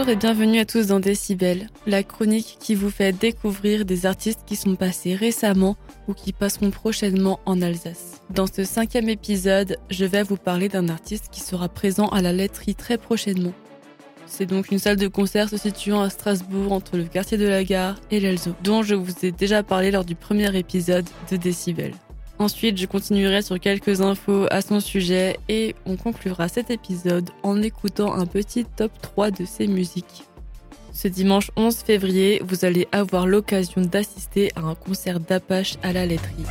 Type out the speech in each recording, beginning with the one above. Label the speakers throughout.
Speaker 1: Bonjour et bienvenue à tous dans Décibel, la chronique qui vous fait découvrir des artistes qui sont passés récemment ou qui passeront prochainement en Alsace. Dans ce cinquième épisode, je vais vous parler d'un artiste qui sera présent à la laiterie très prochainement. C'est donc une salle de concert se situant à Strasbourg entre le quartier de la gare et l'Elzo, dont je vous ai déjà parlé lors du premier épisode de Décibel. Ensuite, je continuerai sur quelques infos à son sujet et on conclura cet épisode en écoutant un petit top 3 de ses musiques. Ce dimanche 11 février, vous allez avoir l'occasion d'assister à un concert d'Apache à la laiterie.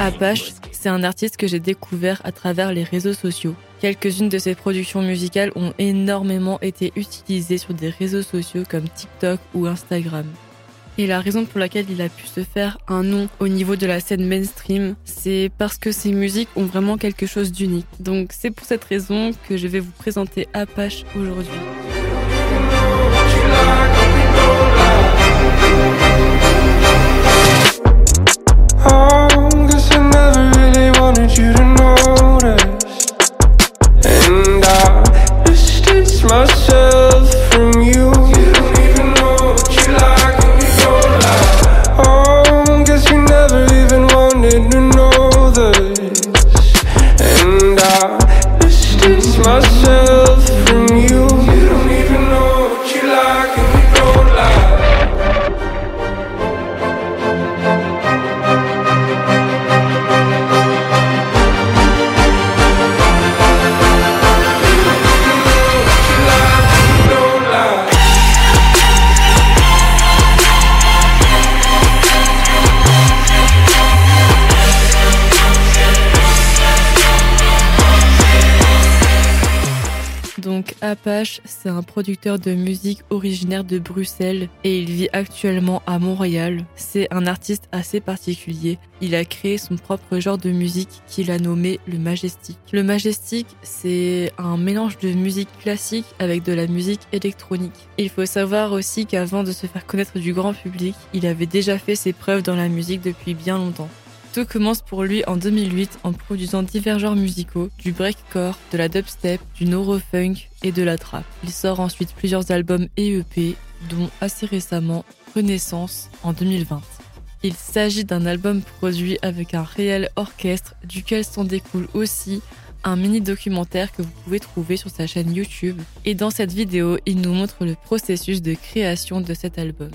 Speaker 1: Apache, c'est un artiste que j'ai découvert à travers les réseaux sociaux. Quelques-unes de ses productions musicales ont énormément été utilisées sur des réseaux sociaux comme TikTok ou Instagram. Et la raison pour laquelle il a pu se faire un nom au niveau de la scène mainstream, c'est parce que ses musiques ont vraiment quelque chose d'unique. Donc c'est pour cette raison que je vais vous présenter Apache aujourd'hui. Oh. C'est un producteur de musique originaire de Bruxelles et il vit actuellement à Montréal. C'est un artiste assez particulier. Il a créé son propre genre de musique qu'il a nommé le Majestic. Le Majestic, c'est un mélange de musique classique avec de la musique électronique. Il faut savoir aussi qu'avant de se faire connaître du grand public, il avait déjà fait ses preuves dans la musique depuis bien longtemps. Tout commence pour lui en 2008 en produisant divers genres musicaux, du breakcore, de la dubstep, du neurofunk et de la trap. Il sort ensuite plusieurs albums et EP, dont assez récemment Renaissance en 2020. Il s'agit d'un album produit avec un réel orchestre duquel s'en découle aussi un mini documentaire que vous pouvez trouver sur sa chaîne YouTube. Et dans cette vidéo, il nous montre le processus de création de cet album.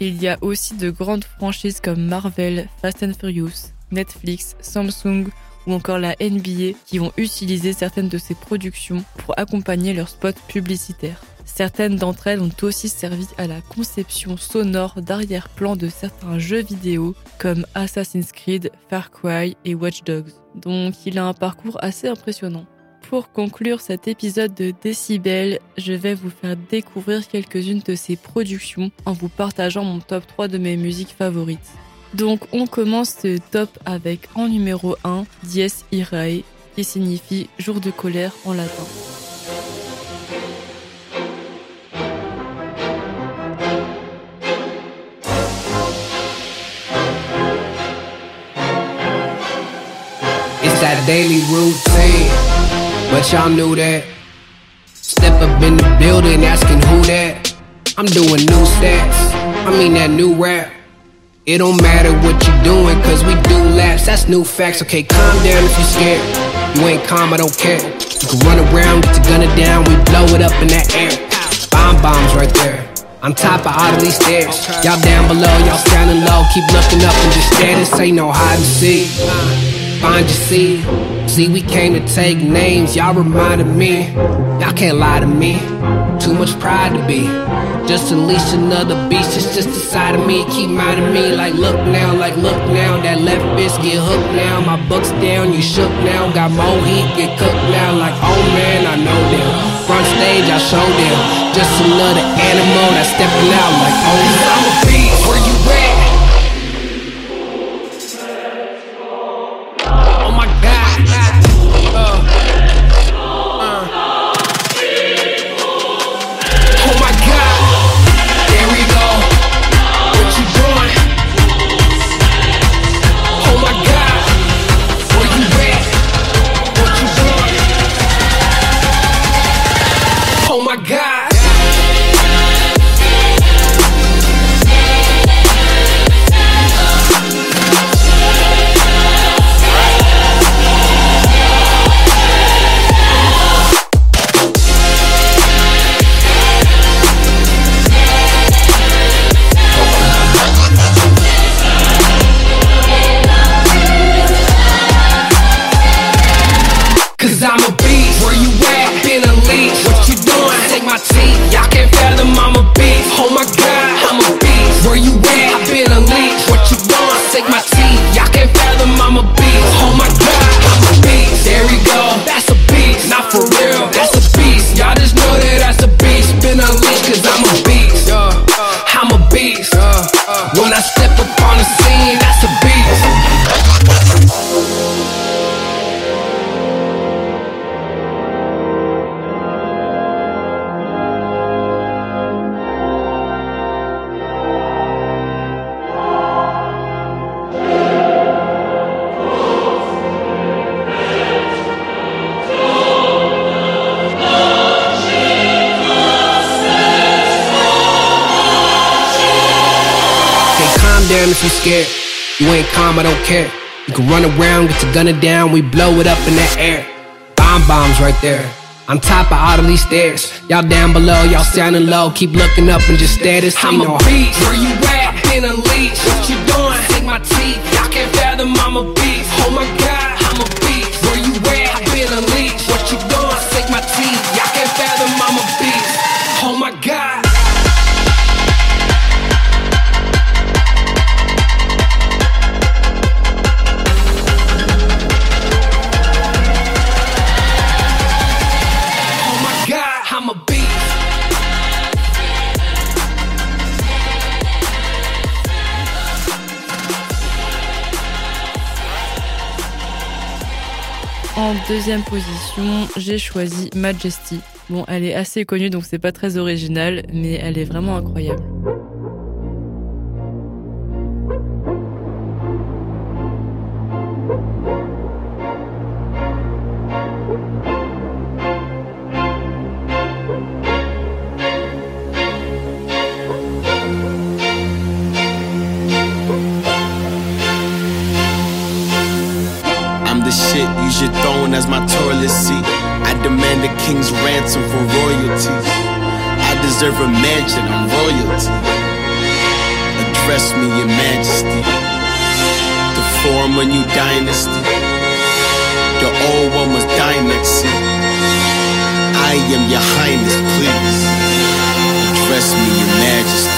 Speaker 1: Il y a aussi de grandes franchises comme Marvel, Fast and Furious, Netflix, Samsung ou encore la NBA qui vont utiliser certaines de ces productions pour accompagner leurs spots publicitaires. Certaines d'entre elles ont aussi servi à la conception sonore d'arrière-plan de certains jeux vidéo comme Assassin's Creed, Far Cry et Watch Dogs. Donc il a un parcours assez impressionnant. Pour conclure cet épisode de Décibel, je vais vous faire découvrir quelques-unes de ses productions en vous partageant mon top 3 de mes musiques favorites. Donc on commence ce top avec en numéro 1 Dies Irae qui signifie jour de colère en latin.
Speaker 2: But y'all knew that. Step up in the building asking who that. I'm doing new stats, I mean that new rap. It don't matter what you doing, cause we do laps, that's new facts. Okay, calm down if you're scared. You ain't calm, I don't care. You can run around, get your gun down, we blow it up in that air. Bomb bombs right there. On top of all of these stairs. Y'all down below, y'all standing low. Keep looking up and just stare. This ain't no hide and seek. Find your seat. See, we came to take names, y'all reminded me. Y'all can't lie to me. Too much pride to be. Just unleash another beast, it's just a side of me. Keep minding me, like look now, like look now. That left fist get hooked now. My buck's down, you shook now. Got more heat, get cooked now. Like, oh man, I know them. front stage, I show them. Just another animal that's stepping out like, oh, I'm a beast. Where you at? Scared. You ain't calm, I don't care. You can run around, get your gunner down, we blow it up in the air. Bomb bombs right there. On top of all of these stairs. Y'all down below, y'all sounding low. Keep looking up and just stare. This I'm a beast. Where you at? Been unleashed. What you doing? Take my teeth. Y'all can't fathom I'm a beast. Oh my god, I'm a beast. Where you at?
Speaker 1: Deuxième position, j'ai choisi Majesty. Bon, elle est assez connue donc c'est pas très original, mais elle est vraiment incroyable.
Speaker 3: As my toilet seat. I demand a king's ransom for royalty. I deserve a mansion, I'm royalty. Address me, your majesty. To form a new dynasty. The old one was dynasty. I am your highness, please. Address me, your majesty.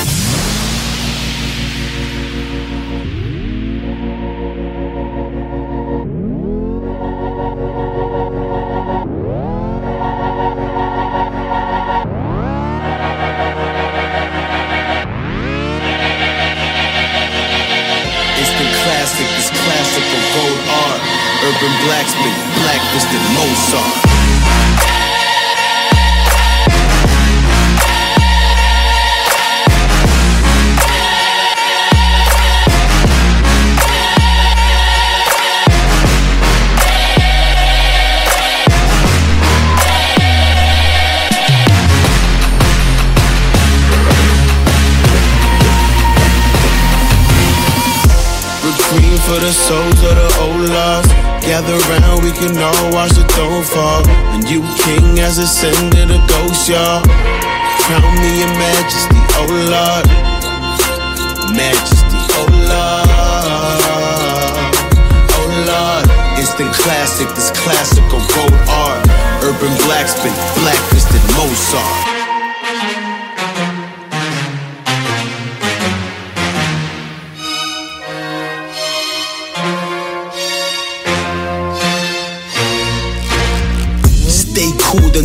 Speaker 3: Gather round, we can all watch the throne fall. And you king has ascended a ghost, y'all. Crown me in majesty, oh Lord. Majesty, oh Lord. Oh Lord. Instant classic, this classical gold art. Urban blacksmith, blacklisted Mozart.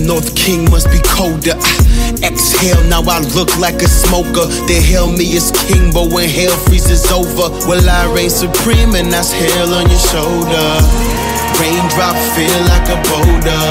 Speaker 3: North King must be colder. I exhale, now I look like a smoker. They hail me as king, but when hell freezes over, well, I reign supreme, and that's hell on your shoulder. Raindrop feel like a boulder.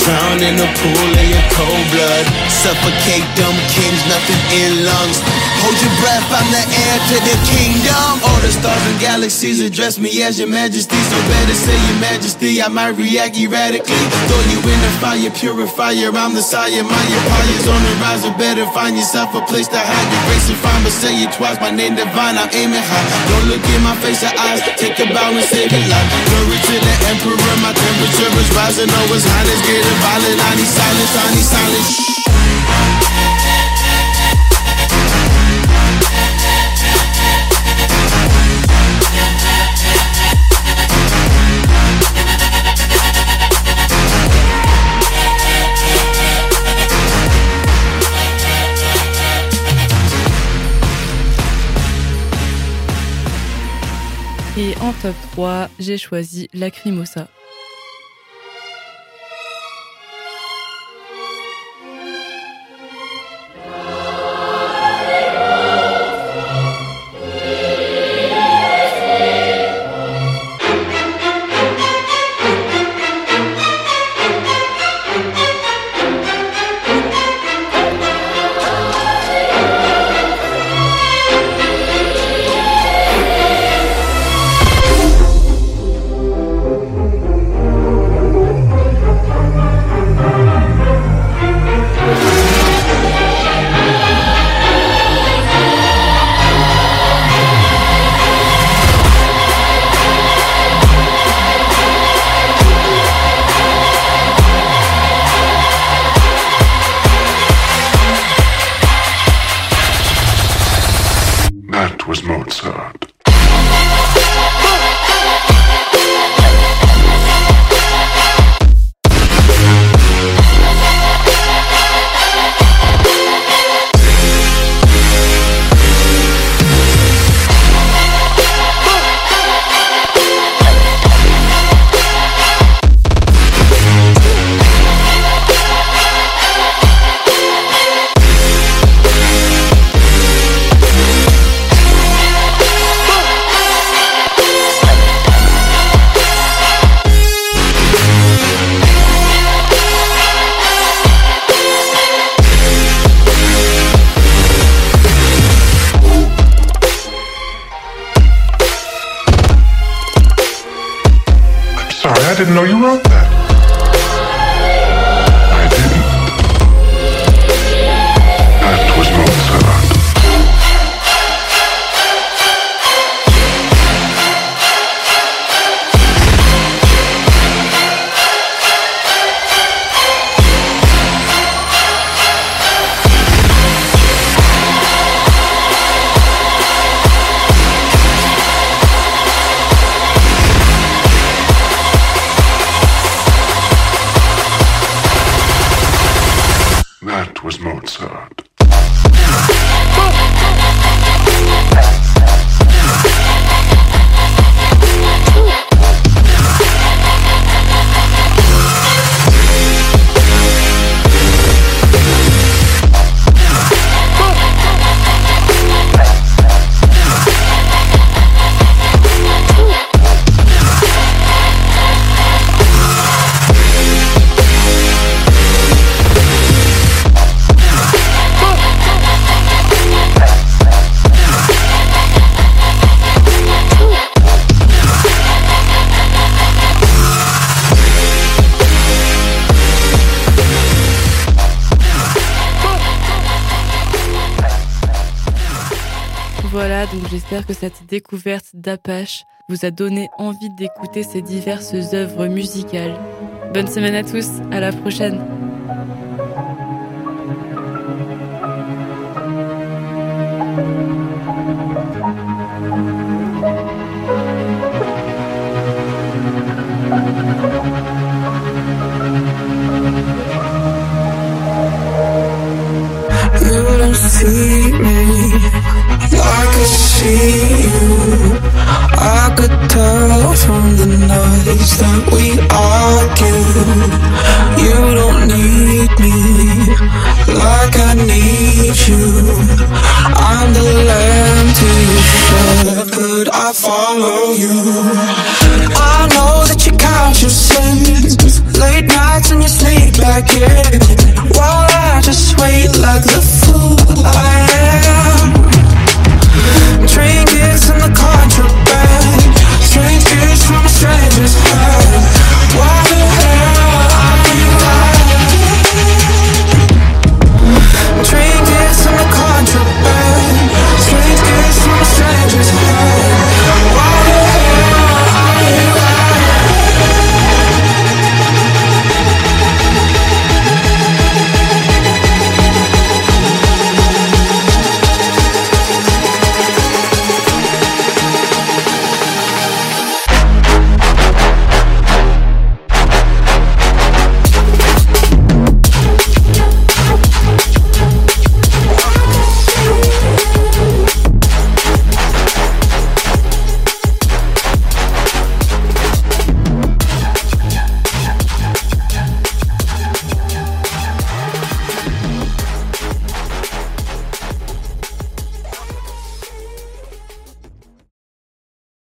Speaker 3: Drown in a pool of your cold blood. Suffocate dumb kings, nothing in lungs. Hold your breath, I'm the heir to the kingdom. All the stars and galaxies address me as your majesty. So better say your majesty, I might react erratically. Throw you in the fire, purifier. I'm the sire, my empire's on the rise. Or better find yourself a place to hide. Your grace and fine, but say it twice. My name divine, I'm aiming high. Don't look in my face or eyes. Take a bow and save your life. Glory to the emperor, my temperature is rising. Oh, his highness getting violent. I need silence, I need silence.
Speaker 1: Et en top 3, j'ai choisi Lacrimosa.
Speaker 4: Didn't know you wrote that.
Speaker 1: j'espère que cette découverte d'Apache vous a donné envie d'écouter ces diverses œuvres musicales. Bonne semaine à tous, à la prochaine.
Speaker 5: You I could tell from the nights that we argue.